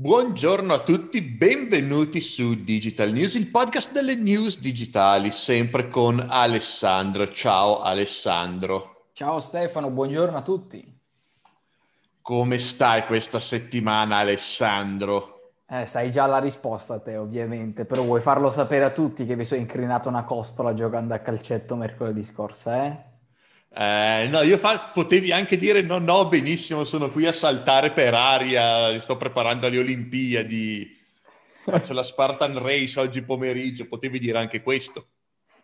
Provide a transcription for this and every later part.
Buongiorno a tutti, benvenuti su Digital News, il podcast delle news digitali, sempre con Alessandro. Ciao Alessandro. Ciao Stefano, buongiorno a tutti. Come stai questa settimana Alessandro? Eh, sai già la risposta a te ovviamente, però vuoi farlo sapere a tutti che mi sono incrinato una costola giocando a calcetto mercoledì scorso, eh? Eh, no, io fa- potevi anche dire no, no, benissimo, sono qui a saltare per aria, sto preparando le Olimpiadi, faccio la Spartan Race oggi pomeriggio, potevi dire anche questo.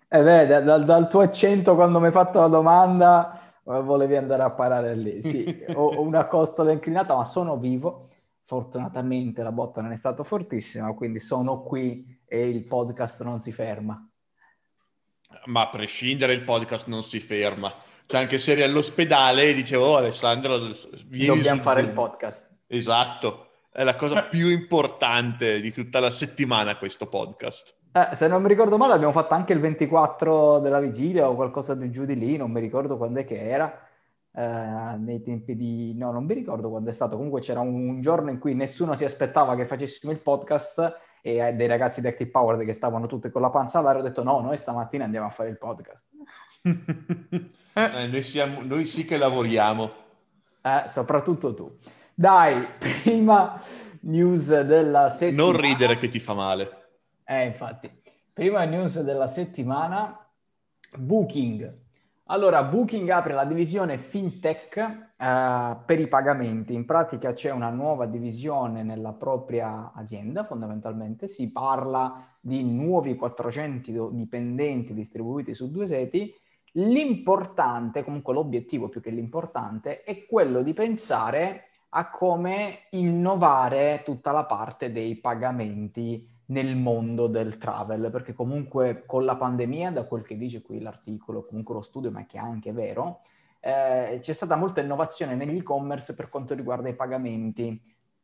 Eh beh, da, da, dal tuo accento quando mi hai fatto la domanda eh, volevi andare a parare lì. Sì, ho, ho una costola inclinata, ma sono vivo. Fortunatamente la botta non è stata fortissima, quindi sono qui e il podcast non si ferma. Ma a prescindere il podcast non si ferma cioè anche se eri all'ospedale e dicevo oh, Alessandro vieni dobbiamo fare Zoom. il podcast. Esatto. È la cosa più importante di tutta la settimana questo podcast. Eh, se non mi ricordo male abbiamo fatto anche il 24 della vigilia o qualcosa di giù di lì non mi ricordo quando è che era eh, nei tempi di no non mi ricordo quando è stato. Comunque c'era un, giorno in cui nessuno si aspettava che facessimo il podcast e dei ragazzi di Active Power che stavano tutti con la panza all'aria ho detto no noi stamattina andiamo a fare il podcast eh, noi, siamo, noi sì che lavoriamo. Eh, soprattutto tu. Dai, prima news della settimana. Non ridere che ti fa male. Eh, infatti. Prima news della settimana, Booking. Allora, Booking apre la divisione fintech uh, per i pagamenti. In pratica c'è una nuova divisione nella propria azienda, fondamentalmente. Si parla di nuovi 400 dipendenti distribuiti su due seti L'importante, comunque l'obiettivo più che l'importante, è quello di pensare a come innovare tutta la parte dei pagamenti nel mondo del travel, perché comunque con la pandemia, da quel che dice qui l'articolo, comunque lo studio, ma che è anche vero, eh, c'è stata molta innovazione negli e-commerce per quanto riguarda i pagamenti.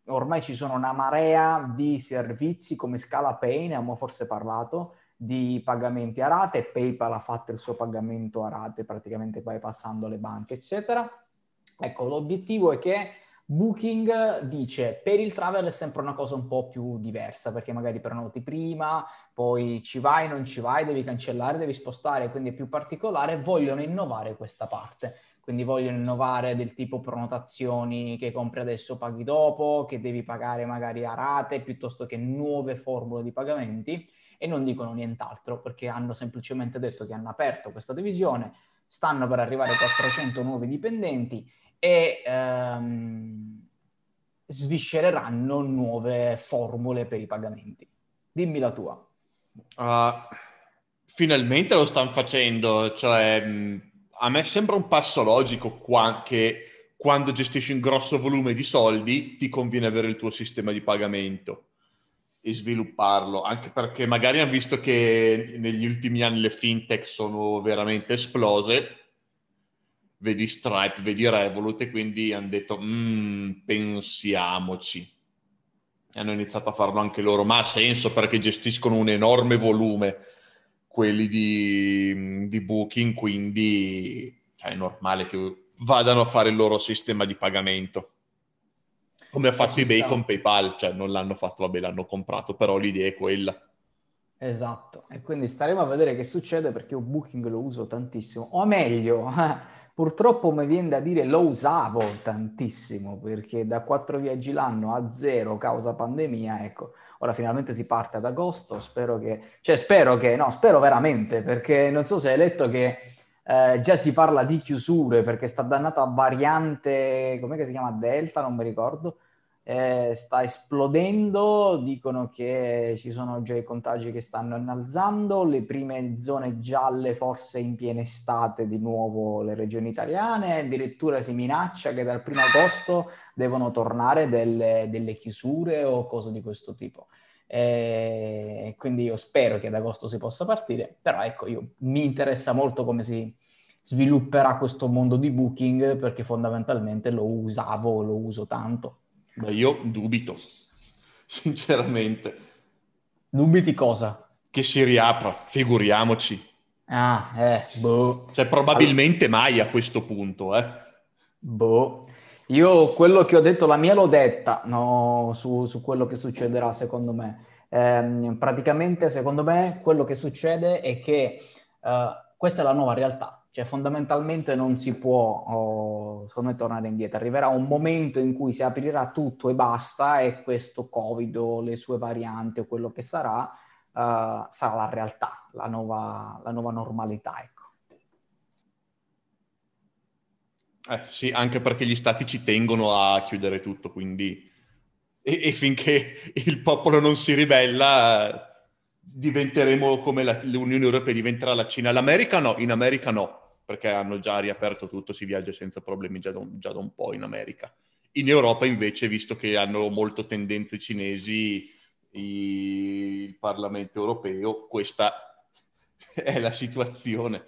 Ormai ci sono una marea di servizi come Scala Pay, ne abbiamo forse parlato, di pagamenti a rate, PayPal ha fatto il suo pagamento a rate praticamente bypassando le banche, eccetera. Ecco, l'obiettivo è che Booking dice per il travel è sempre una cosa un po' più diversa perché magari prenoti prima, poi ci vai, non ci vai, devi cancellare, devi spostare, quindi è più particolare, vogliono innovare questa parte. Quindi vogliono innovare del tipo prenotazioni che compri adesso paghi dopo, che devi pagare magari a rate piuttosto che nuove formule di pagamenti e non dicono nient'altro perché hanno semplicemente detto che hanno aperto questa divisione, stanno per arrivare 400 nuovi dipendenti e ehm, sviscereranno nuove formule per i pagamenti. Dimmi la tua. Uh, finalmente lo stanno facendo, cioè a me sembra un passo logico qua, che quando gestisci un grosso volume di soldi ti conviene avere il tuo sistema di pagamento e svilupparlo, anche perché magari hanno visto che negli ultimi anni le fintech sono veramente esplose, vedi Stripe, vedi Revolut, e quindi hanno detto, mm, pensiamoci. E hanno iniziato a farlo anche loro, ma ha senso perché gestiscono un enorme volume quelli di, di Booking, quindi cioè, è normale che vadano a fare il loro sistema di pagamento. Come ha fatto eBay con PayPal, cioè non l'hanno fatto, vabbè, l'hanno comprato, però l'idea è quella. Esatto, e quindi staremo a vedere che succede perché io Booking lo uso tantissimo, o meglio, purtroppo mi viene da dire lo usavo tantissimo perché da quattro viaggi l'anno a zero causa pandemia, ecco, ora finalmente si parte ad agosto, spero che, cioè spero che, no, spero veramente perché non so se hai letto che eh, già si parla di chiusure perché sta dannata variante, come si chiama? Delta, non mi ricordo, eh, sta esplodendo, dicono che ci sono già i contagi che stanno innalzando, le prime zone gialle forse in piena estate di nuovo le regioni italiane, addirittura si minaccia che dal primo agosto devono tornare delle, delle chiusure o cose di questo tipo. E quindi io spero che ad agosto si possa partire, però ecco, io, mi interessa molto come si svilupperà questo mondo di booking perché fondamentalmente lo usavo, lo uso tanto. Beh, io dubito, sinceramente. Dubiti cosa? Che si riapra, figuriamoci. Ah, eh, boh. Cioè, probabilmente allora... mai a questo punto, eh. Boh. Io quello che ho detto, la mia l'ho detta no, su, su quello che succederà secondo me. Eh, praticamente secondo me quello che succede è che eh, questa è la nuova realtà, cioè fondamentalmente non si può, oh, me, tornare indietro. Arriverà un momento in cui si aprirà tutto e basta e questo Covid o le sue varianti o quello che sarà, uh, sarà la realtà, la nuova, la nuova normalità. Ecco. Eh, sì, anche perché gli stati ci tengono a chiudere tutto, quindi... E, e finché il popolo non si ribella, diventeremo come la, l'Unione Europea diventerà la Cina. L'America no, in America no, perché hanno già riaperto tutto, si viaggia senza problemi già da, già da un po' in America. In Europa invece, visto che hanno molto tendenze cinesi, il Parlamento europeo, questa è la situazione.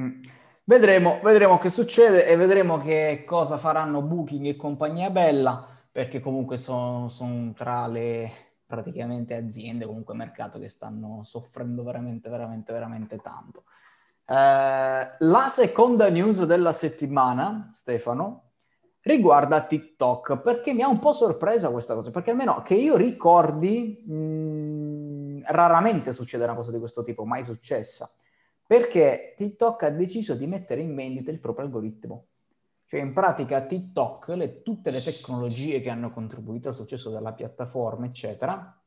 Mm. Vedremo, vedremo che succede e vedremo che cosa faranno Booking e compagnia bella, perché comunque sono son tra le praticamente aziende, comunque mercato che stanno soffrendo veramente, veramente, veramente tanto. Eh, la seconda news della settimana, Stefano, riguarda TikTok, perché mi ha un po' sorpresa questa cosa, perché almeno che io ricordi, mh, mm, raramente succede una cosa di questo tipo, mai successa perché TikTok ha deciso di mettere in vendita il proprio algoritmo. Cioè in pratica TikTok, le, tutte le tecnologie che hanno contribuito al successo della piattaforma, eccetera,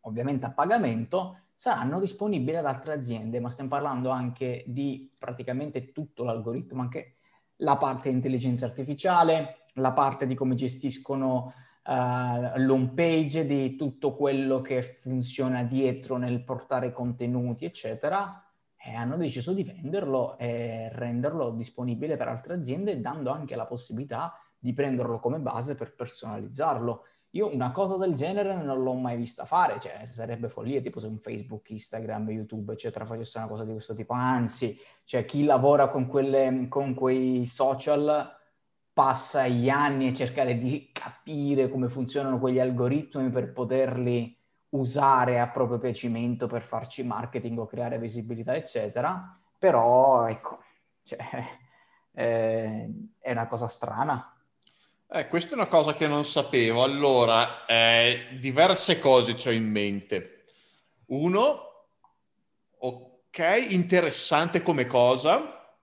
ovviamente a pagamento, saranno disponibili ad altre aziende, ma stiamo parlando anche di praticamente tutto l'algoritmo, anche la parte di intelligenza artificiale, la parte di come gestiscono uh, l'home page, di tutto quello che funziona dietro nel portare contenuti, eccetera, e hanno deciso di venderlo e renderlo disponibile per altre aziende, dando anche la possibilità di prenderlo come base per personalizzarlo. Io una cosa del genere non l'ho mai vista fare, cioè sarebbe follia, tipo se un Facebook, Instagram, YouTube, eccetera, facesse una cosa di questo tipo. Anzi, cioè chi lavora con, quelle, con quei social passa gli anni a cercare di capire come funzionano quegli algoritmi per poterli usare a proprio piacimento per farci marketing o creare visibilità, eccetera, però ecco, cioè, eh, è una cosa strana. Eh, questa è una cosa che non sapevo. Allora, eh, diverse cose ho in mente. Uno, ok, interessante come cosa,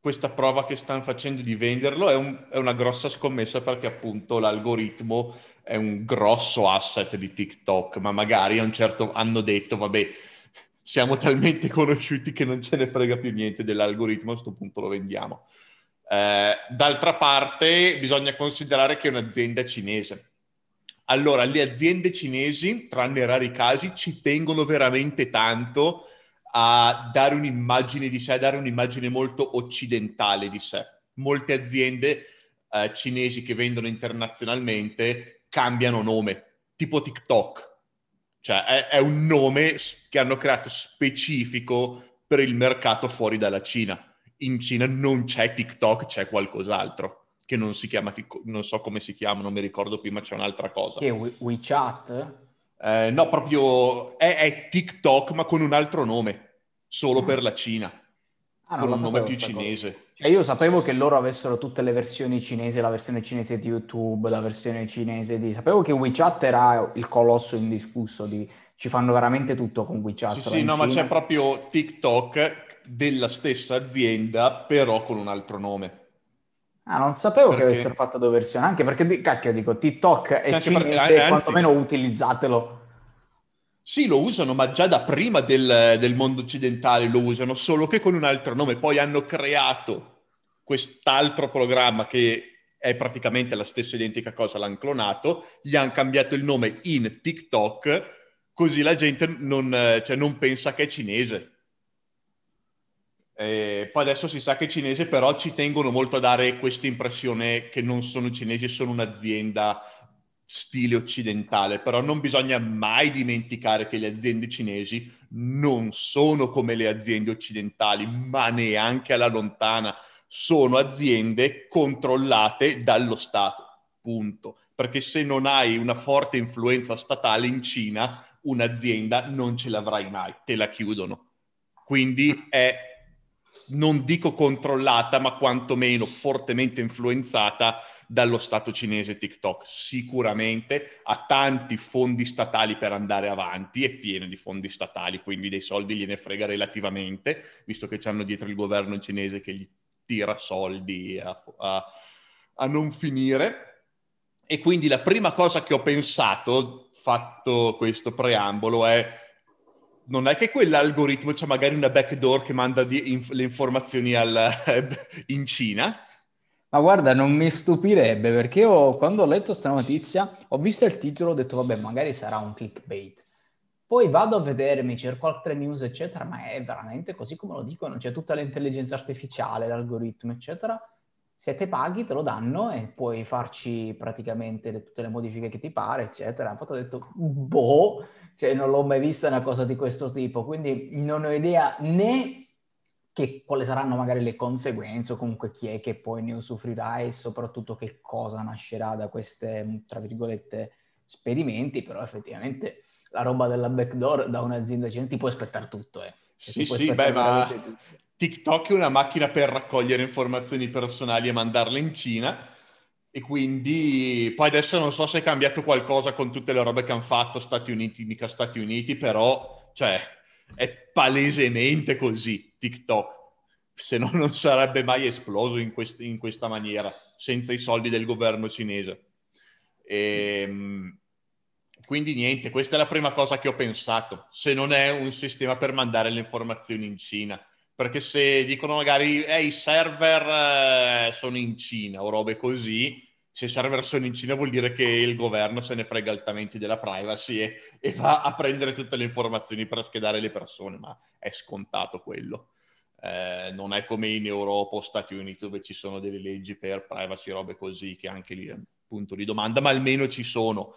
questa prova che stanno facendo di venderlo è, un, è una grossa scommessa perché appunto l'algoritmo è un grosso asset di TikTok, ma magari a un certo hanno detto, vabbè, siamo talmente conosciuti che non ce ne frega più niente dell'algoritmo, a questo punto lo vendiamo. Eh, d'altra parte bisogna considerare che è un'azienda cinese. Allora, le aziende cinesi, tranne rari casi, ci tengono veramente tanto a dare un'immagine di sé, a dare un'immagine molto occidentale di sé. Molte aziende eh, cinesi che vendono internazionalmente cambiano nome, tipo TikTok. Cioè è, è un nome che hanno creato specifico per il mercato fuori dalla Cina. In Cina non c'è TikTok, c'è qualcos'altro che non si chiama, non so come si chiama, non mi ricordo più, ma c'è un'altra cosa. Che We- WeChat? Eh, no, proprio è, è, TikTok, ma con un altro nome, solo ah. per la Cina, ah, con un nome più cinese. Cosa. Cioè io sapevo che loro avessero tutte le versioni cinesi, la versione cinese di YouTube, la versione cinese di... Sapevo che WeChat era il colosso indiscusso di... Ci fanno veramente tutto con WeChat. Sì, sì, no, Cina. ma c'è proprio TikTok della stessa azienda, però con un altro nome. Ah, non sapevo perché... che avessero fatto due versioni, anche perché, cacchio, dico, TikTok è cinese, eh, anzi, quantomeno utilizzatelo. Sì, lo usano, ma già da prima del, del, mondo occidentale lo usano, solo che con un altro nome. Poi hanno creato quest'altro programma che è praticamente la stessa identica cosa, l'hanno clonato, gli hanno cambiato il nome in TikTok, così la gente non, cioè, non pensa che è cinese. E poi adesso si sa che è cinese, però ci tengono molto a dare questa impressione che non sono cinesi, sono un'azienda stile occidentale, però non bisogna mai dimenticare che le aziende cinesi non sono come le aziende occidentali, ma neanche alla lontana. Sono aziende controllate dallo Stato, punto. Perché se non hai una forte influenza statale in Cina, un'azienda non ce l'avrai mai, te la chiudono. Quindi è non dico controllata, ma quantomeno fortemente influenzata dallo Stato cinese TikTok. Sicuramente ha tanti fondi statali per andare avanti, è pieno di fondi statali, quindi dei soldi gliene frega relativamente, visto che c'hanno dietro il governo cinese che gli tira soldi a, a, a non finire. E quindi la prima cosa che ho pensato, fatto questo preambolo, è non è che quell'algoritmo c'è magari una backdoor che manda di, inf- le informazioni al, in Cina? Ma guarda, non mi stupirebbe perché io quando ho letto questa notizia ho visto il titolo e ho detto vabbè magari sarà un clickbait. Poi vado a vedermi, cerco altre news eccetera, ma è veramente così come lo dicono, c'è tutta l'intelligenza artificiale, l'algoritmo eccetera se te paghi te lo danno e puoi farci praticamente le, tutte le modifiche che ti pare, eccetera. Infatti ho detto, boh, cioè non l'ho mai vista una cosa di questo tipo, quindi non ho idea né che, quali saranno magari le conseguenze o comunque chi è che poi ne usufruirà e soprattutto che cosa nascerà da queste, tra virgolette, esperimenti, però effettivamente la roba della backdoor da un'azienda cinese ti puoi aspettare tutto, eh. Cioè, sì, sì, beh, ma TikTok è una macchina per raccogliere informazioni personali e mandarle in Cina. E quindi poi adesso non so se è cambiato qualcosa con tutte le robe che hanno fatto Stati Uniti, mica Stati Uniti, però cioè, è palesemente così TikTok. Se no non sarebbe mai esploso in, quest- in questa maniera, senza i soldi del governo cinese. E, ehm, quindi niente, questa è la prima cosa che ho pensato. Se non è un sistema per mandare le informazioni in Cina perché se dicono magari eh, i server eh, sono in Cina o robe così, se i server sono in Cina vuol dire che il governo se ne frega altamente della privacy e, e va a prendere tutte le informazioni per schedare le persone, ma è scontato quello. Eh, non è come in Europa o Stati Uniti dove ci sono delle leggi per privacy, robe così, che anche lì è un punto di domanda, ma almeno ci sono.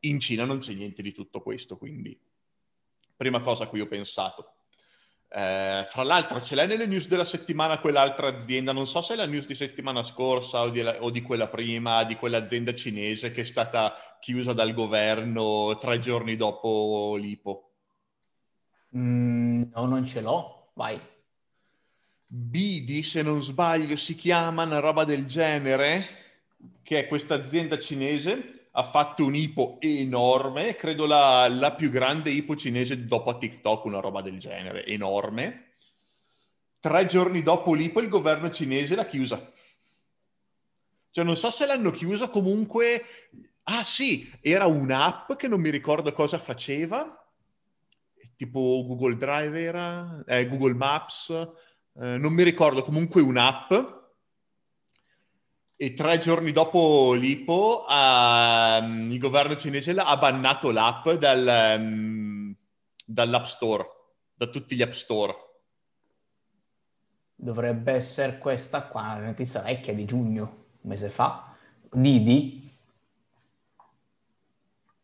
In Cina non c'è niente di tutto questo, quindi prima cosa a cui ho pensato. Eh, fra l'altro, ce l'hai nelle news della settimana quell'altra azienda? Non so se è la news di settimana scorsa o di, o di quella prima, di quell'azienda cinese che è stata chiusa dal governo tre giorni dopo l'IPO. Mm, no, non ce l'ho. Vai. Bidi, se non sbaglio, si chiama una roba del genere, che è questa azienda cinese ha fatto un IPO enorme, credo la, la più grande IPO cinese dopo TikTok, una roba del genere, enorme. Tre giorni dopo l'IPO il governo cinese l'ha chiusa. Cioè non so se l'hanno chiusa comunque... Ah sì, era un'app che non mi ricordo cosa faceva, tipo Google Drive era, eh, Google Maps, eh, non mi ricordo, comunque un'app e tre giorni dopo l'IPO um, il governo cinese ha bannato l'app dal, um, dall'App Store, da tutti gli App Store. Dovrebbe essere questa qua, una notizia vecchia di giugno, un mese fa. Didi.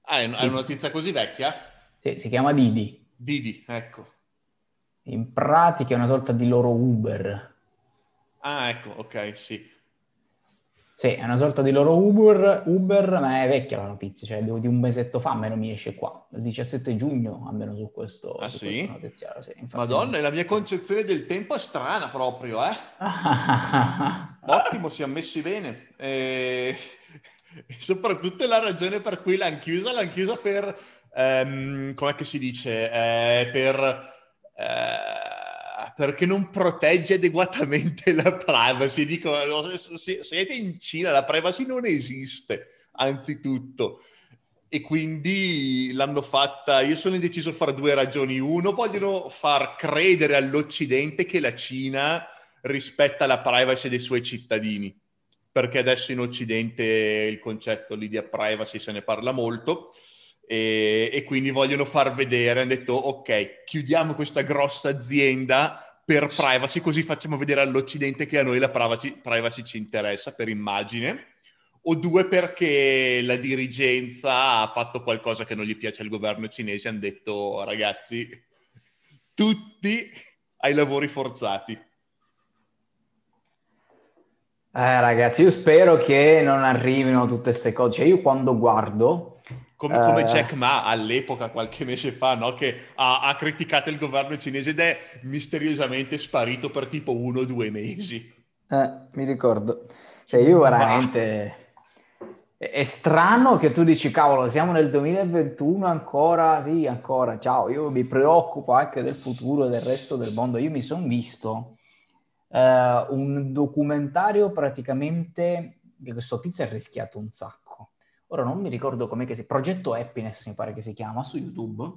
Ah, è, una notizia così vecchia? Sì, si chiama Didi. Didi, ecco. In pratica è una sorta di loro Uber. Ah, ecco, ok, sì. Sì, è una sorta di loro Uber, Uber, ma è vecchia la notizia, cioè di un mesetto fa almeno mi esce qua, il 17 giugno almeno su questo, ah, su sì? sì Madonna, la mia concezione del tempo è strana proprio, eh? Ottimo, siamo messi bene. E... e soprattutto la ragione per cui l'hanno chiusa, l'hanno chiusa per, com'è che si dice, eh, per... Eh, perché non protegge adeguatamente la privacy. Dico, siete in Cina, la privacy non esiste, anzitutto. E quindi l'hanno fatta. Io sono indeciso a fare due ragioni. Uno, vogliono far credere all'Occidente che la Cina rispetta la privacy dei suoi cittadini. Perché adesso in Occidente il concetto lì di privacy se ne parla molto e, e, quindi vogliono far vedere, hanno detto ok, chiudiamo questa grossa azienda per privacy, così facciamo vedere all'Occidente che a noi la privacy, privacy ci interessa per immagine, o due perché la dirigenza ha fatto qualcosa che non gli piace al governo cinese, hanno detto ragazzi, tutti ai lavori forzati. Eh, ragazzi, io spero che non arrivino tutte queste cose. Cioè, io quando guardo come, come uh, Jack Ma all'epoca, qualche mese fa, no? che ha, ha, criticato il governo cinese ed è misteriosamente sparito per tipo uno o due mesi. Eh, mi ricordo. Cioè io veramente... È strano che tu dici, cavolo, siamo nel 2021 ancora, sì, ancora, ciao, io mi preoccupo anche del futuro del resto del mondo. Io mi sono visto uh, un documentario praticamente di questo tizio è rischiato un sacco. Ora non mi ricordo com'è che si... Progetto Happiness mi pare che si chiama, su YouTube.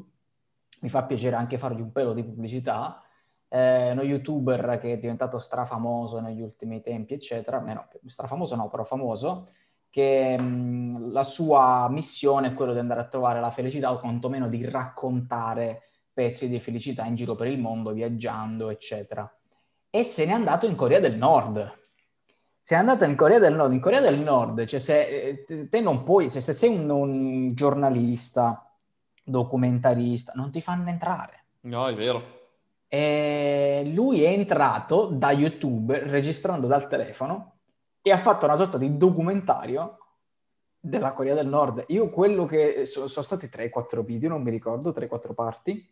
Mi fa piacere anche fargli un pelo di pubblicità. Eh, uno youtuber che è diventato strafamoso negli ultimi tempi, eccetera. Meno, strafamoso no, però famoso che mh, la sua missione è quella di andare a trovare la felicità o quantomeno di raccontare pezzi di felicità in giro per il mondo, viaggiando, eccetera. E se n'è andato in Corea del Nord. Se è andato in Corea del Nord, in Corea del Nord, cioè se eh, te non puoi, se, se sei un, un giornalista, documentarista, non ti fanno entrare. No, è vero. E lui è entrato da YouTube registrando dal telefono e ha fatto una sorta di documentario della Corea del Nord. Io quello che sono, sono stati 3-4 video, non mi ricordo, 3-4 parti,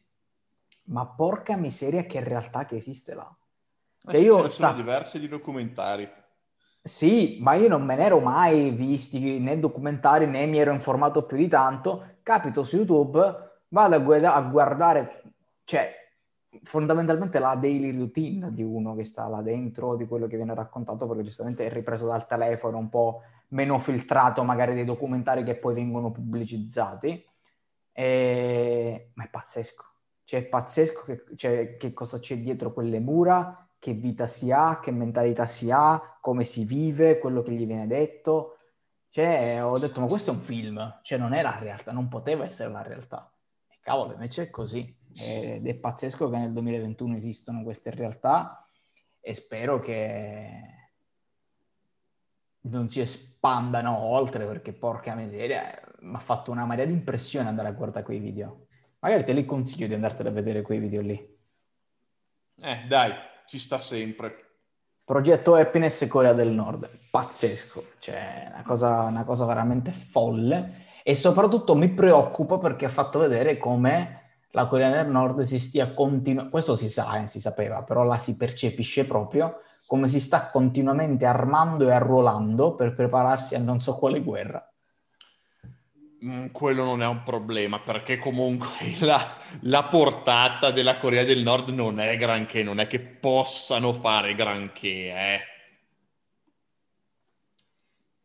ma porca miseria che realtà che esiste là. Che io ce sono sa- diversi di documentari. Sì, ma io non me ne ero mai visti né documentari né mi ero informato più di tanto. Capito su YouTube, vado a, guarda- a guardare, cioè fondamentalmente la daily routine di uno che sta là dentro, di quello che viene raccontato, perché giustamente è ripreso dal telefono, un po' meno filtrato magari dei documentari che poi vengono pubblicizzati. E... Ma è pazzesco. Cioè, è pazzesco che, cioè, che cosa c'è dietro quelle mura, che vita si ha, che mentalità si ha, come si vive, quello che gli viene detto. Cioè, ho detto, ma questo è un film, cioè non è la realtà, non poteva essere la realtà. E cavolo, invece è così. Ed è pazzesco che nel 2021 esistano queste realtà e spero che non si espandano oltre perché porca miseria mi ha fatto una marea di impressione andare a guardare quei video. Magari te li consiglio di andartene a vedere quei video lì. Eh dai ci sta sempre. Progetto Happiness Corea del Nord, pazzesco, cioè una cosa, una cosa veramente folle. E soprattutto mi preoccupa perché ha fatto vedere come la Corea del Nord si stia continuando, questo si sa, eh, si sapeva, però la si percepisce proprio come si sta continuamente armando e arruolando per prepararsi a non so quale guerra. Mm, quello non è un problema perché comunque la, la, portata della Corea del Nord non è granché, non è che possano fare granché, eh.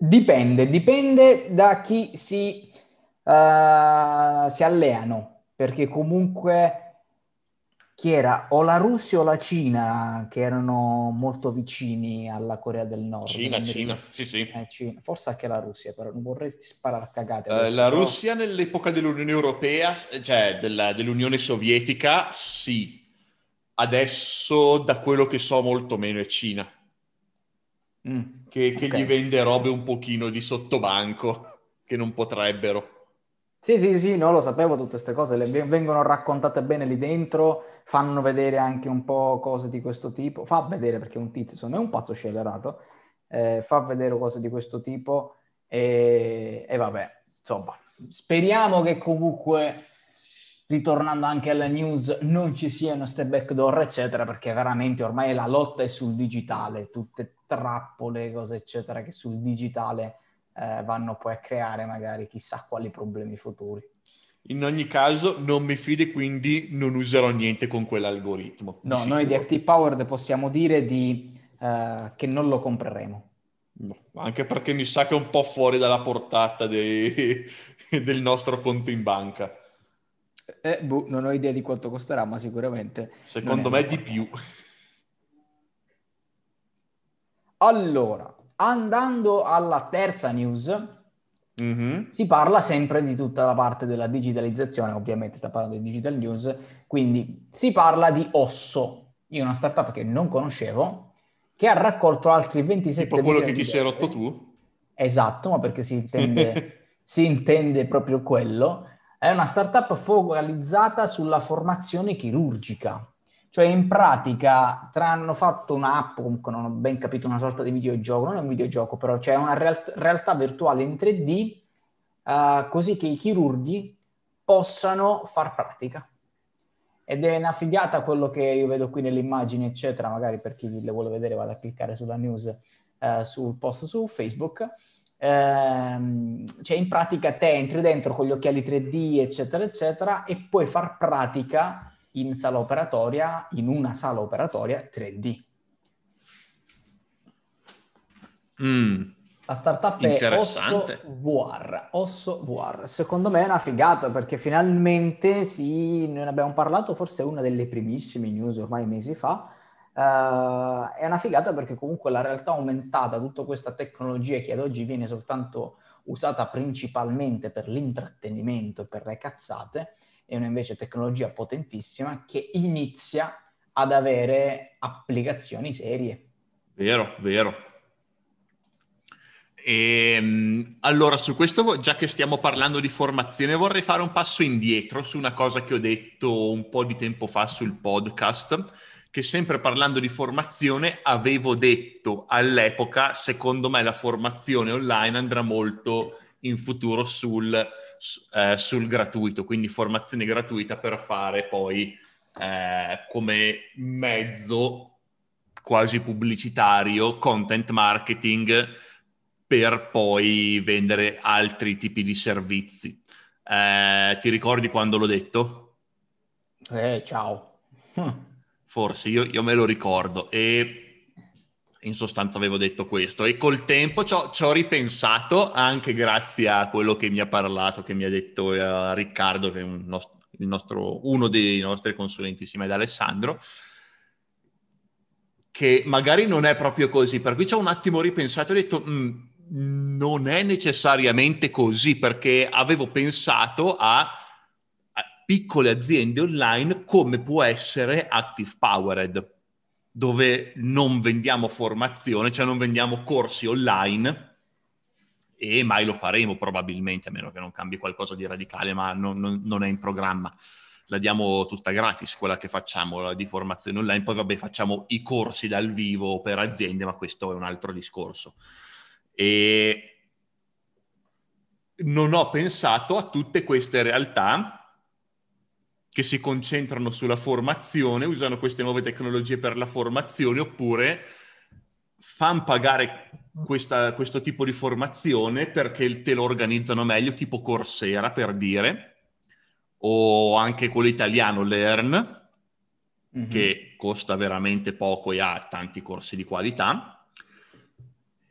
Dipende, dipende da chi si, uh, si alleano perché comunque chi era o la Russia o la Cina che erano molto vicini alla Corea del Nord. Cina, Cina, sì, sì. Eh, Cina. Forse anche la Russia, però non vorrei sparare a cagate. Uh, la Russia nell'epoca dell'Unione Europea, cioè della, dell'Unione Sovietica, sì. Adesso, da quello che so, molto meno è Cina. Mm, che, che okay. gli vende robe un pochino di sottobanco, che non potrebbero. Sì, sì, sì, non lo sapevo tutte queste cose, le vengono raccontate bene lì dentro, fanno vedere anche un po' cose di questo tipo, fa vedere perché un tizio, insomma, è un pazzo scellerato, eh, fa vedere cose di questo tipo e, e vabbè, insomma, speriamo che comunque, ritornando anche alle news, non ci siano queste backdoor, eccetera, perché veramente ormai la lotta è sul digitale, tutte trappole, cose, eccetera, che sul digitale eh, vanno poi a creare magari chissà quali problemi futuri. In ogni caso non mi fido e quindi non userò niente con quell'algoritmo. No, noi di Active Powered possiamo dire di, uh, che non lo compreremo. No, anche perché mi sa che è un po' fuori dalla portata dei, del nostro conto in banca. Eh, boh, non ho idea di quanto costerà, ma sicuramente. Secondo me di più. Allora, Andando alla terza news, mm-hmm. si parla sempre di tutta la parte della digitalizzazione, ovviamente sta parlando di digital news, quindi si parla di Osso, io una startup che non conoscevo, che ha raccolto altri 27 tipo quello che ti sei rotto tu? Esatto, ma perché si intende, si intende proprio quello. È una startup focalizzata sulla formazione chirurgica. Cioè in pratica tra, hanno fatto un'app, comunque non ho ben capito, una sorta di videogioco, non è un videogioco però, cioè una real- realtà virtuale in 3D uh, così che i chirurghi possano far pratica. Ed è una figata quello che io vedo qui nelle immagini, eccetera, magari per chi le vuole vedere vada a cliccare sulla news uh, sul post su Facebook. Uh, cioè in pratica te entri dentro con gli occhiali 3D, eccetera, eccetera, e puoi far pratica in sala operatoria, in una sala operatoria 3D. Mm. La startup è Osso VR. Osso VR. Secondo me è una figata perché finalmente sì, ne abbiamo parlato, forse è una delle primissime news ormai mesi fa. Uh, è una figata perché comunque la realtà aumentata, tutta questa tecnologia che ad oggi viene soltanto usata principalmente per l'intrattenimento e per le cazzate, è una invece tecnologia potentissima che inizia ad avere applicazioni serie. Vero, vero. E, ehm, allora, su questo, già che stiamo parlando di formazione, vorrei fare un passo indietro su una cosa che ho detto un po' di tempo fa sul podcast, che sempre parlando di formazione avevo detto all'epoca, secondo me la formazione online andrà molto in futuro sul, eh, sul gratuito, quindi formazione gratuita per fare poi eh, come mezzo quasi pubblicitario, content marketing per poi vendere altri tipi di servizi. Eh, ti ricordi quando l'ho detto? Eh, ciao. Forse, io, io me lo ricordo e in sostanza avevo detto questo e col tempo ci ho, ripensato anche grazie a quello che mi ha parlato, che mi ha detto uh, Riccardo, che è un nostro, nostro, uno dei nostri consulenti insieme ad Alessandro, che magari non è proprio così, per cui ci ho un attimo ripensato e ho detto mm, non è necessariamente così perché avevo pensato a piccole aziende online come può essere Active Powered dove non vendiamo formazione, cioè non vendiamo corsi online e mai lo faremo probabilmente, a meno che non cambi qualcosa di radicale, ma non, non, non è in programma. La diamo tutta gratis, quella che facciamo la di formazione online, poi vabbè facciamo i corsi dal vivo per aziende, ma questo è un altro discorso. E non ho pensato a tutte queste realtà che si concentrano sulla formazione, usano queste nuove tecnologie per la formazione, oppure fanno pagare questa, questo tipo di formazione perché te lo organizzano meglio, tipo Coursera per dire, o anche quello italiano Learn, mm-hmm. che costa veramente poco e ha tanti corsi di qualità,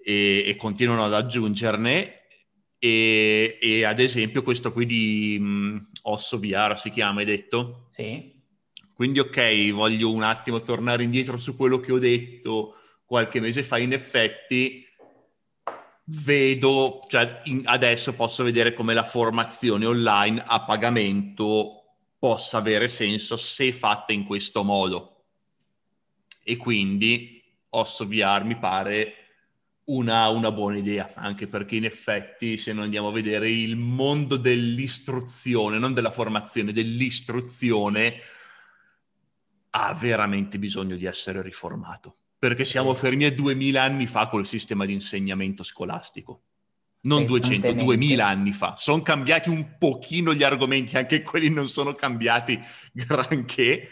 e, e continuano ad aggiungerne e, e, ad esempio questo qui di mh, mm, Osso VR si chiama, hai detto? Sì. Quindi ok, voglio un attimo tornare indietro su quello che ho detto qualche mese fa. In effetti vedo, cioè in, adesso posso vedere come la formazione online a pagamento possa avere senso se fatta in questo modo. E quindi Osso VR mi pare una, una, buona idea, anche perché in effetti se noi andiamo a vedere il mondo dell'istruzione, non della formazione, dell'istruzione, ha veramente bisogno di essere riformato, perché siamo fermi a 2000 anni fa col sistema di insegnamento scolastico. Non 200, 2000 anni fa. Sono cambiati un pochino gli argomenti, anche quelli non sono cambiati granché,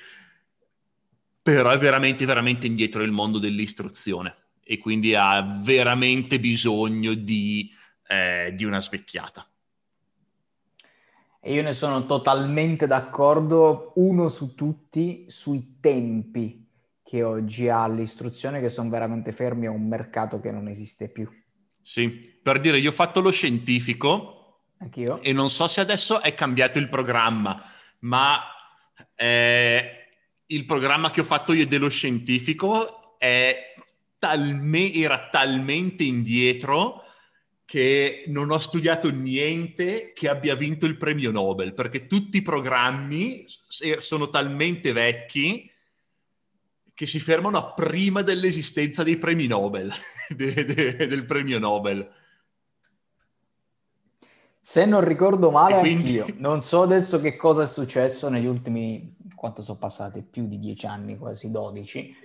però è veramente, veramente indietro il mondo dell'istruzione e quindi ha veramente bisogno di, eh, di una svecchiata. E io ne sono totalmente d'accordo, uno su tutti, sui tempi che oggi ha l'istruzione, che sono veramente fermi a un mercato che non esiste più. Sì, per dire, io ho fatto lo scientifico. Anch'io. E non so se adesso è cambiato il programma, ma eh, il programma che ho fatto io dello scientifico è talme- era talmente indietro che non ho studiato niente che abbia vinto il premio Nobel, perché tutti i programmi sono talmente vecchi che si fermano a prima dell'esistenza dei premi Nobel, de- de- del premio Nobel. Se non ricordo male, quindi... anch'io. Non so adesso che cosa è successo negli ultimi, quanto sono passati, più di dieci anni, quasi dodici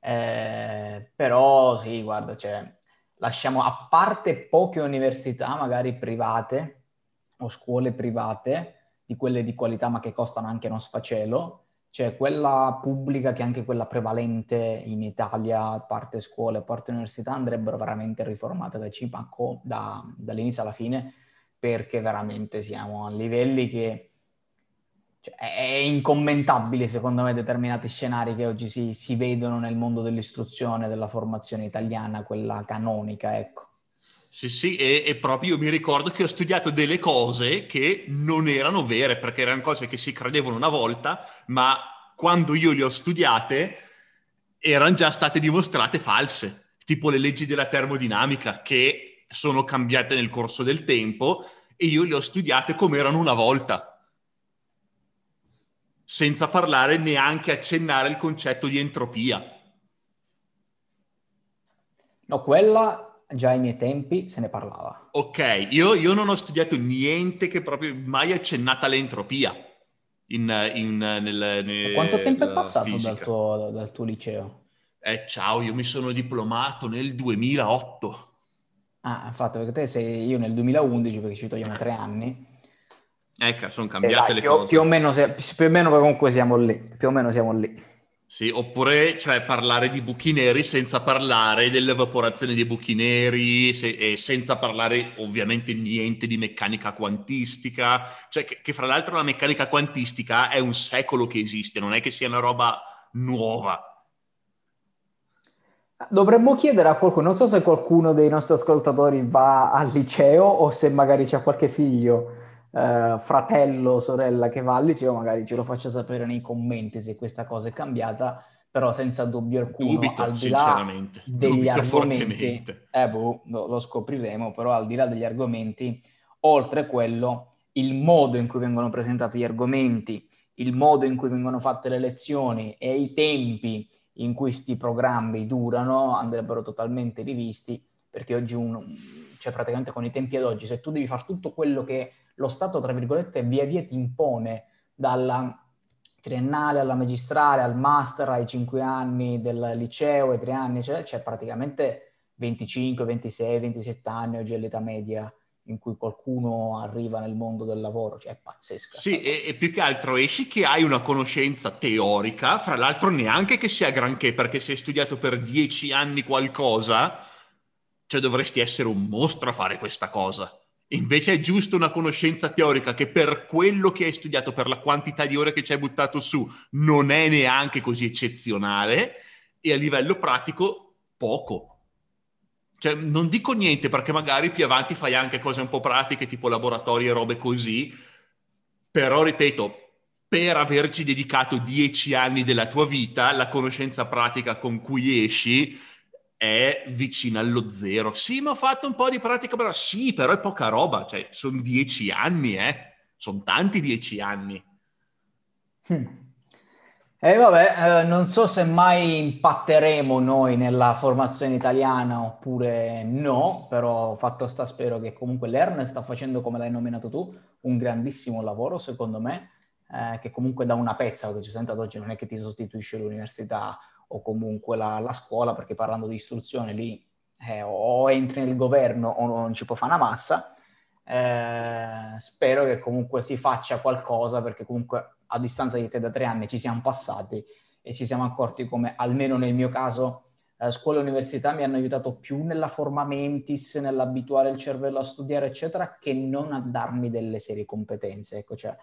eh, però sì, guarda, cioè, lasciamo a parte poche università, magari private, o scuole private, di quelle di qualità ma che costano anche uno sfacelo, cioè quella pubblica che è anche quella prevalente in Italia, parte scuole, parte università, andrebbero veramente riformate da Cipacco, da, dall'inizio alla fine, perché veramente siamo a livelli che cioè, è incommentabile secondo me determinati scenari che oggi si, si vedono nel mondo dell'istruzione, della formazione italiana, quella canonica, ecco. Sì, sì, e, e, proprio io mi ricordo che ho studiato delle cose che non erano vere, perché erano cose che si credevano una volta, ma quando io le ho studiate erano già state dimostrate false, tipo le leggi della termodinamica che sono cambiate nel corso del tempo e io le ho studiate come erano una volta, senza parlare neanche accennare il concetto di entropia. No, quella già ai miei tempi se ne parlava. Ok, io, io non ho studiato niente che proprio mai accennata all'entropia. In, in, nel, nel, quanto tempo è passato dal tuo, dal tuo, liceo? Eh, ciao, io mi sono diplomato nel 2008. Ah, infatti, perché te sei io nel 2011, perché ci togliamo tre anni. Ecco, sono cambiate eh, dai, le più, cose. Più o, meno, più o meno comunque siamo lì, più o meno siamo lì. Sì, oppure cioè, parlare di buchi neri senza parlare dell'evaporazione dei buchi neri se, e senza parlare ovviamente niente di meccanica quantistica, cioè che, che, fra l'altro la meccanica quantistica è un secolo che esiste, non è che sia una roba nuova. Dovremmo chiedere a qualcuno, non so se qualcuno dei nostri ascoltatori va al liceo o se magari c'è qualche figlio eh, fratello o sorella che va al liceo, magari ce lo faccia sapere nei commenti se questa cosa è cambiata, però senza dubbio alcuno, Dubito, al di là degli argomenti, eh, boh, lo, scopriremo, però al di là degli argomenti, oltre quello, il modo in cui vengono presentati gli argomenti, il modo in cui vengono fatte le lezioni e i tempi in cui questi programmi durano andrebbero totalmente rivisti perché oggi un, cioè praticamente con i tempi ad oggi se tu devi fare tutto quello che lo Stato, tra virgolette, via via ti impone dalla triennale alla magistrale, al master, ai cinque anni del liceo, ai tre anni, cioè, c'è praticamente 25, 26, 27 anni oggi è l'età media in cui qualcuno arriva nel mondo del lavoro, cioè è pazzesco. Sì, e, e, più che altro esci che hai una conoscenza teorica, fra l'altro neanche che sia granché, perché se hai studiato per dieci anni qualcosa, cioè dovresti essere un mostro a fare questa cosa. Invece è giusto una conoscenza teorica che per quello che hai studiato, per la quantità di ore che ci hai buttato su, non è neanche così eccezionale e a livello pratico poco. Cioè, non dico niente perché magari più avanti fai anche cose un po' pratiche, tipo laboratori e robe così, però ripeto, per averci dedicato dieci anni della tua vita, la conoscenza pratica con cui esci è vicina allo zero. Sì, ma ho fatto un po' di pratica, però sì, però è poca roba, cioè sono dieci anni, eh. Sono tanti dieci anni. Hmm. E vabbè, eh, non so se mai impatteremo noi nella formazione italiana oppure no, però fatto sta spero che comunque l'ERN sta facendo, come l'hai nominato tu, un grandissimo lavoro, secondo me, eh, che comunque dà una pezza, che ci sento ad oggi non è che ti sostituisce l'università o comunque la, la scuola, perché parlando di istruzione lì eh, o entri nel governo o non ci può fare una massa. Eh, spero che comunque si faccia qualcosa perché comunque a distanza di te da tre anni ci siamo passati e ci siamo accorti come almeno nel mio caso eh, scuola e università mi hanno aiutato più nella forma mentis, nell'abituare il cervello a studiare eccetera che non a darmi delle serie competenze ecco cioè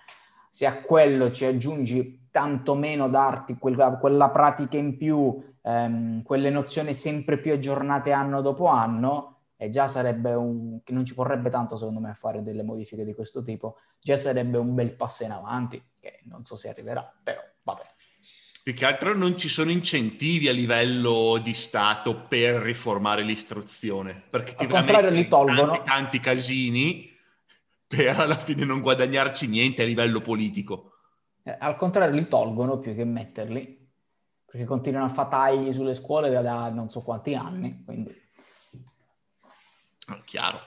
se a quello ci aggiungi tantomeno darti quella, quella pratica in più, ehm, quelle nozioni sempre più aggiornate anno dopo anno, e già sarebbe un... che non ci vorrebbe tanto secondo me fare delle modifiche di questo tipo, già sarebbe un bel passo in avanti, che non so se arriverà, però vabbè. Più che altro non ci sono incentivi a livello di Stato per riformare l'istruzione, perché ti Al contrario li tolgono. Tanti, tanti casini per alla fine non guadagnarci niente a livello politico. Eh, al contrario, li tolgono più che metterli, perché continuano a fare tagli sulle scuole da, da non so quanti anni, quindi... Ah, chiaro.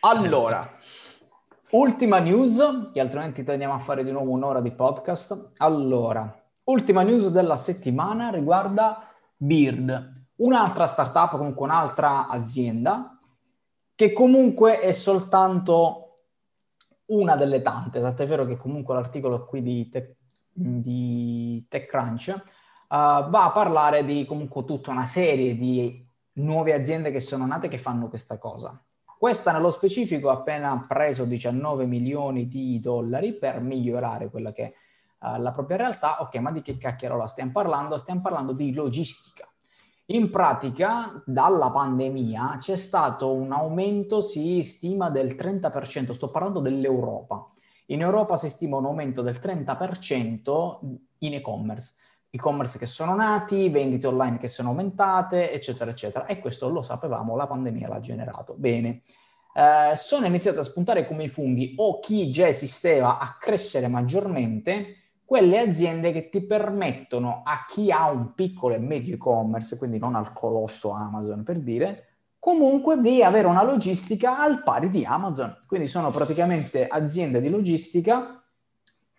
Allora, ultima news, che altrimenti tendiamo a fare di nuovo un'ora di podcast. Allora, ultima news della settimana riguarda Beard, un'altra startup, comunque un'altra azienda, che comunque è soltanto una delle tante, tant'è vero che comunque l'articolo qui di, Te- di TechCrunch uh, va a parlare di comunque tutta una serie di nuove aziende che sono nate che fanno questa cosa. Questa nello specifico ha appena preso 19 milioni di dollari per migliorare quella che è uh, la propria realtà. Ok, ma di che cacchierola stiamo parlando? Stiamo parlando di logistica. In pratica, dalla pandemia c'è stato un aumento, si stima, del 30%, sto parlando dell'Europa. In Europa si stima un aumento del 30% in e-commerce e-commerce che sono nati, vendite online che sono aumentate, eccetera, eccetera. E questo lo sapevamo, la pandemia l'ha generato. Bene. Eh, sono iniziate a spuntare come i funghi o chi già esisteva a crescere maggiormente quelle aziende che ti permettono a chi ha un piccolo e medio e-commerce, quindi non al colosso Amazon per dire, comunque di avere una logistica al pari di Amazon. Quindi sono praticamente aziende di logistica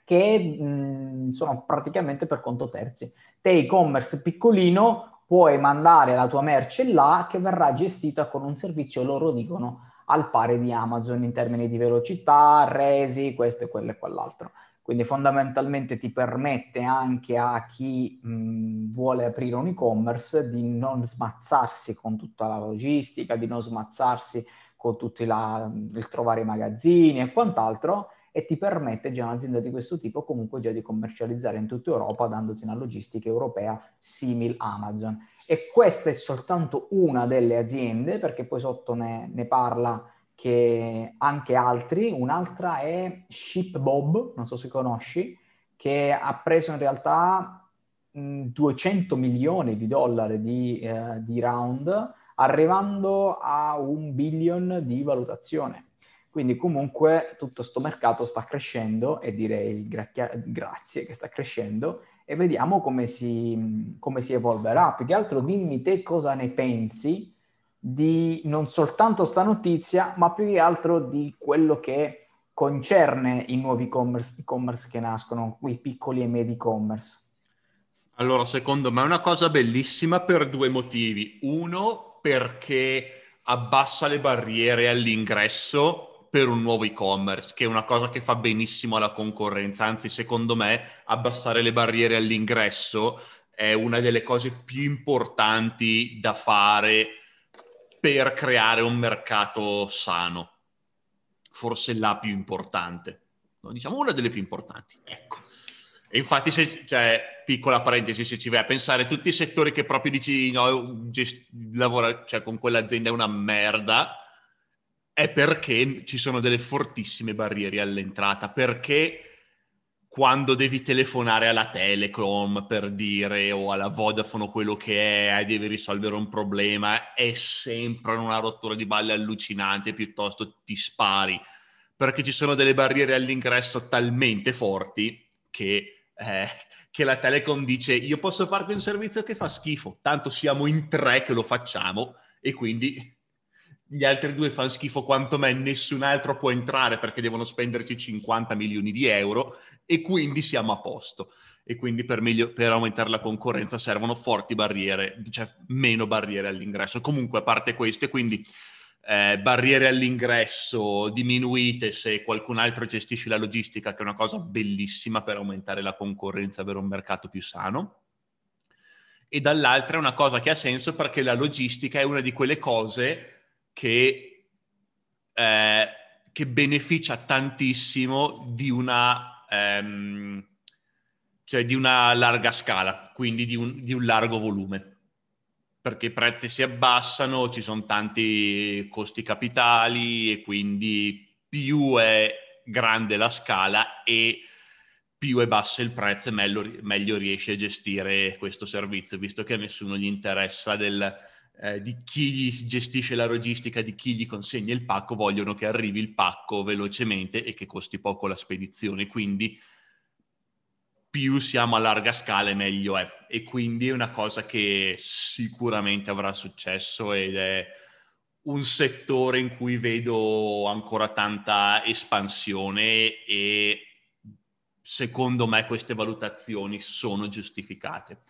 che mh, sono praticamente per conto terzi. Te e-commerce piccolino puoi mandare la tua merce là che verrà gestita con un servizio, loro dicono, al pari di Amazon in termini di velocità, resi, questo e quello e quell'altro. Quindi fondamentalmente ti permette anche a chi mh, vuole aprire un e-commerce di non smazzarsi con tutta la logistica, di non smazzarsi con tutto il trovare i magazzini e quant'altro, e ti permette già un'azienda di questo tipo comunque già di commercializzare in tutta Europa dandoti una logistica europea simile Amazon. E questa è soltanto una delle aziende, perché poi sotto ne, ne parla che anche altri. Un'altra è ShipBob, non so se conosci, che ha preso in realtà mh, 200 milioni di dollari di, eh, di round, arrivando a un billion di valutazione. Quindi comunque tutto questo mercato sta crescendo e direi gracchia- grazie che sta crescendo e vediamo come si, come si evolverà. Più che altro dimmi te cosa ne pensi di non soltanto sta notizia, ma più che altro di quello che concerne i nuovi e-commerce, e-commerce che nascono, i piccoli e medi e-commerce. Allora, secondo me è una cosa bellissima per due motivi. Uno, perché abbassa le barriere all'ingresso per un nuovo e-commerce, che è una cosa che fa benissimo alla concorrenza, anzi secondo me abbassare le barriere all'ingresso è una delle cose più importanti da fare per creare un mercato sano, forse la più importante, no, diciamo una delle più importanti, ecco. E infatti, se, cioè, piccola parentesi, se ci vai a pensare, tutti i settori che proprio dici, no, gest- lavora, cioè, con quell'azienda è una merda, è perché ci sono delle fortissime barriere all'entrata, perché quando devi telefonare alla Telecom per dire o alla Vodafone o quello che è, devi risolvere un problema, è sempre una rottura di balle allucinante, piuttosto ti spari, perché ci sono delle barriere all'ingresso talmente forti che, eh, che la Telecom dice io posso farvi un servizio che fa schifo, tanto siamo in tre che lo facciamo e quindi gli altri due fanno schifo quanto me, nessun altro può entrare perché devono spenderci 50 milioni di euro e quindi siamo a posto. E quindi per, meglio, per aumentare la concorrenza servono forti barriere, cioè meno barriere all'ingresso. Comunque, a parte queste, quindi eh, barriere all'ingresso diminuite se qualcun altro gestisce la logistica, che è una cosa bellissima per aumentare la concorrenza, avere un mercato più sano. E dall'altra è una cosa che ha senso perché la logistica è una di quelle cose che, eh, che beneficia tantissimo di una, ehm, cioè di una larga scala, quindi di un, di un largo volume. Perché i prezzi si abbassano, ci sono tanti costi capitali e quindi più è grande la scala e più è basso il prezzo meglio, meglio riesci a gestire questo servizio, visto che a nessuno gli interessa del, eh, di chi gli gestisce la logistica, di chi gli consegna il pacco, vogliono che arrivi il pacco velocemente e che costi poco la spedizione. Quindi più siamo a larga scala e meglio è. E quindi è una cosa che sicuramente avrà successo ed è un settore in cui vedo ancora tanta espansione e secondo me queste valutazioni sono giustificate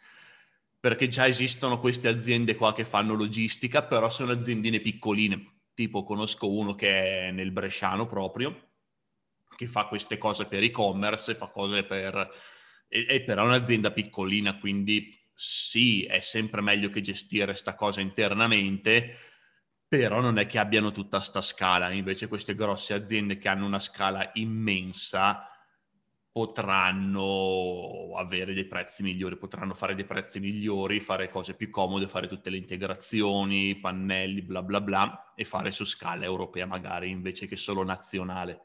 perché già esistono queste aziende qua che fanno logistica, però sono aziendine piccoline. Tipo conosco uno che è nel Bresciano proprio, che fa queste cose per e-commerce, fa cose per... è, è però un'azienda piccolina, quindi sì, è sempre meglio che gestire sta cosa internamente, però non è che abbiano tutta sta scala, invece queste grosse aziende che hanno una scala immensa potranno avere dei prezzi migliori, potranno fare dei prezzi migliori, fare cose più comode, fare tutte le integrazioni, pannelli, bla bla bla, e fare su scala europea magari invece che solo nazionale.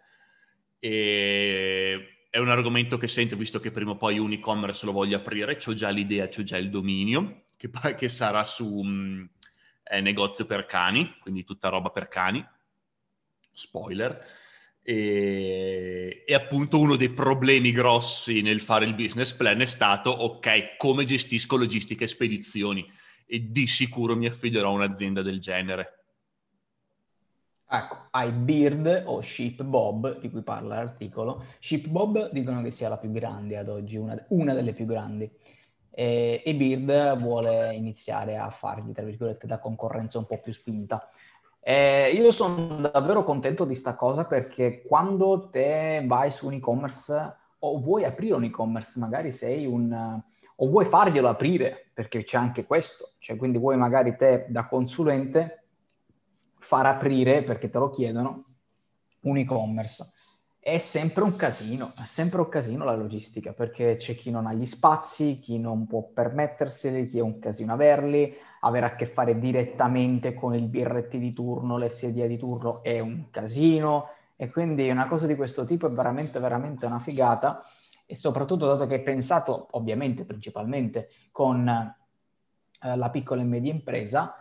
E è un argomento che sento, visto che prima o poi un e-commerce lo voglio aprire, ho già l'idea, ho già il dominio, che, che sarà su um, negozio per cani, quindi tutta roba per cani, spoiler, e, e, appunto uno dei problemi grossi nel fare il business plan è stato, ok, come gestisco logistica e spedizioni? E di sicuro mi affiderò a un'azienda del genere. Ecco, hai Beard o Ship Bob, di cui parla l'articolo. Ship Bob dicono che sia la più grande ad oggi, una, una delle più grandi. E, e Beard vuole iniziare a fargli, tra virgolette, da concorrenza un po' più spinta. Eh, io sono davvero contento di sta cosa perché quando te vai su un e-commerce o vuoi aprire un e-commerce, magari sei un... o vuoi farglielo aprire, perché c'è anche questo, cioè quindi vuoi magari te da consulente far aprire, perché te lo chiedono, un e-commerce. È sempre un casino, è sempre un casino la logistica, perché c'è chi non ha gli spazi, chi non può permetterseli, chi è un casino averli, avere a che fare direttamente con il BRT di turno, l'SDA di turno è un casino. E quindi una cosa di questo tipo è veramente, veramente una figata. E soprattutto dato che è pensato ovviamente principalmente con eh, la piccola e media impresa,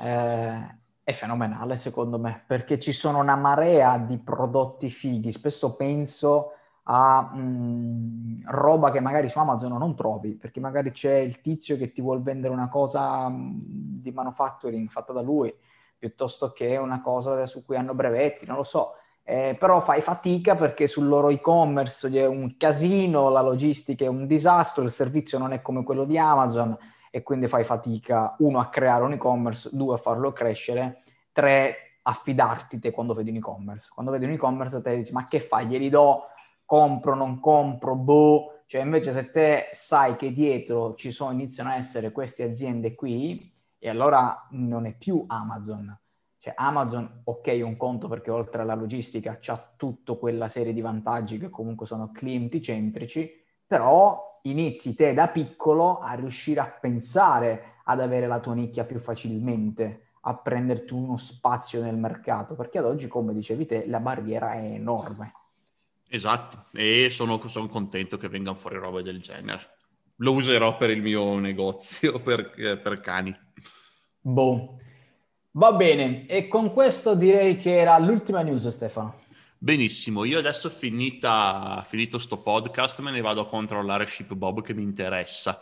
eh, è fenomenale secondo me perché ci sono una marea di prodotti fighi, spesso penso a mh, mm, roba che magari su Amazon non trovi, perché magari c'è il tizio che ti vuole vendere una cosa mh, mm, di manufacturing fatta da lui, piuttosto che una cosa su cui hanno brevetti, non lo so. Eh, però fai fatica perché sul loro e-commerce è un casino, la logistica è un disastro, il servizio non è come quello di Amazon e quindi fai fatica, uno, a creare un e-commerce, due, a farlo crescere, tre, a fidarti te quando vedi un e-commerce. Quando vedi un e-commerce te dici ma che fai, glieli do compro, non compro, boh, cioè invece se te sai che dietro ci sono, iniziano a essere queste aziende qui, e allora non è più Amazon. Cioè Amazon, ok, un conto perché oltre alla logistica c'ha tutta quella serie di vantaggi che comunque sono clienti centrici, però inizi te da piccolo a riuscire a pensare ad avere la tua nicchia più facilmente, a prenderti uno spazio nel mercato, perché ad oggi, come dicevi te, la barriera è enorme. Esatto, e sono, sono contento che vengano fuori robe del genere. Lo userò per il mio negozio, per, per cani. Boh. Va bene, e con questo direi che era l'ultima news, Stefano. Benissimo, io adesso finita, finito sto podcast me ne vado a controllare ShipBob che mi interessa.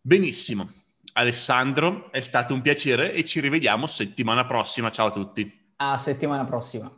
Benissimo, Alessandro, è stato un piacere e ci rivediamo settimana prossima. Ciao a tutti. A settimana prossima.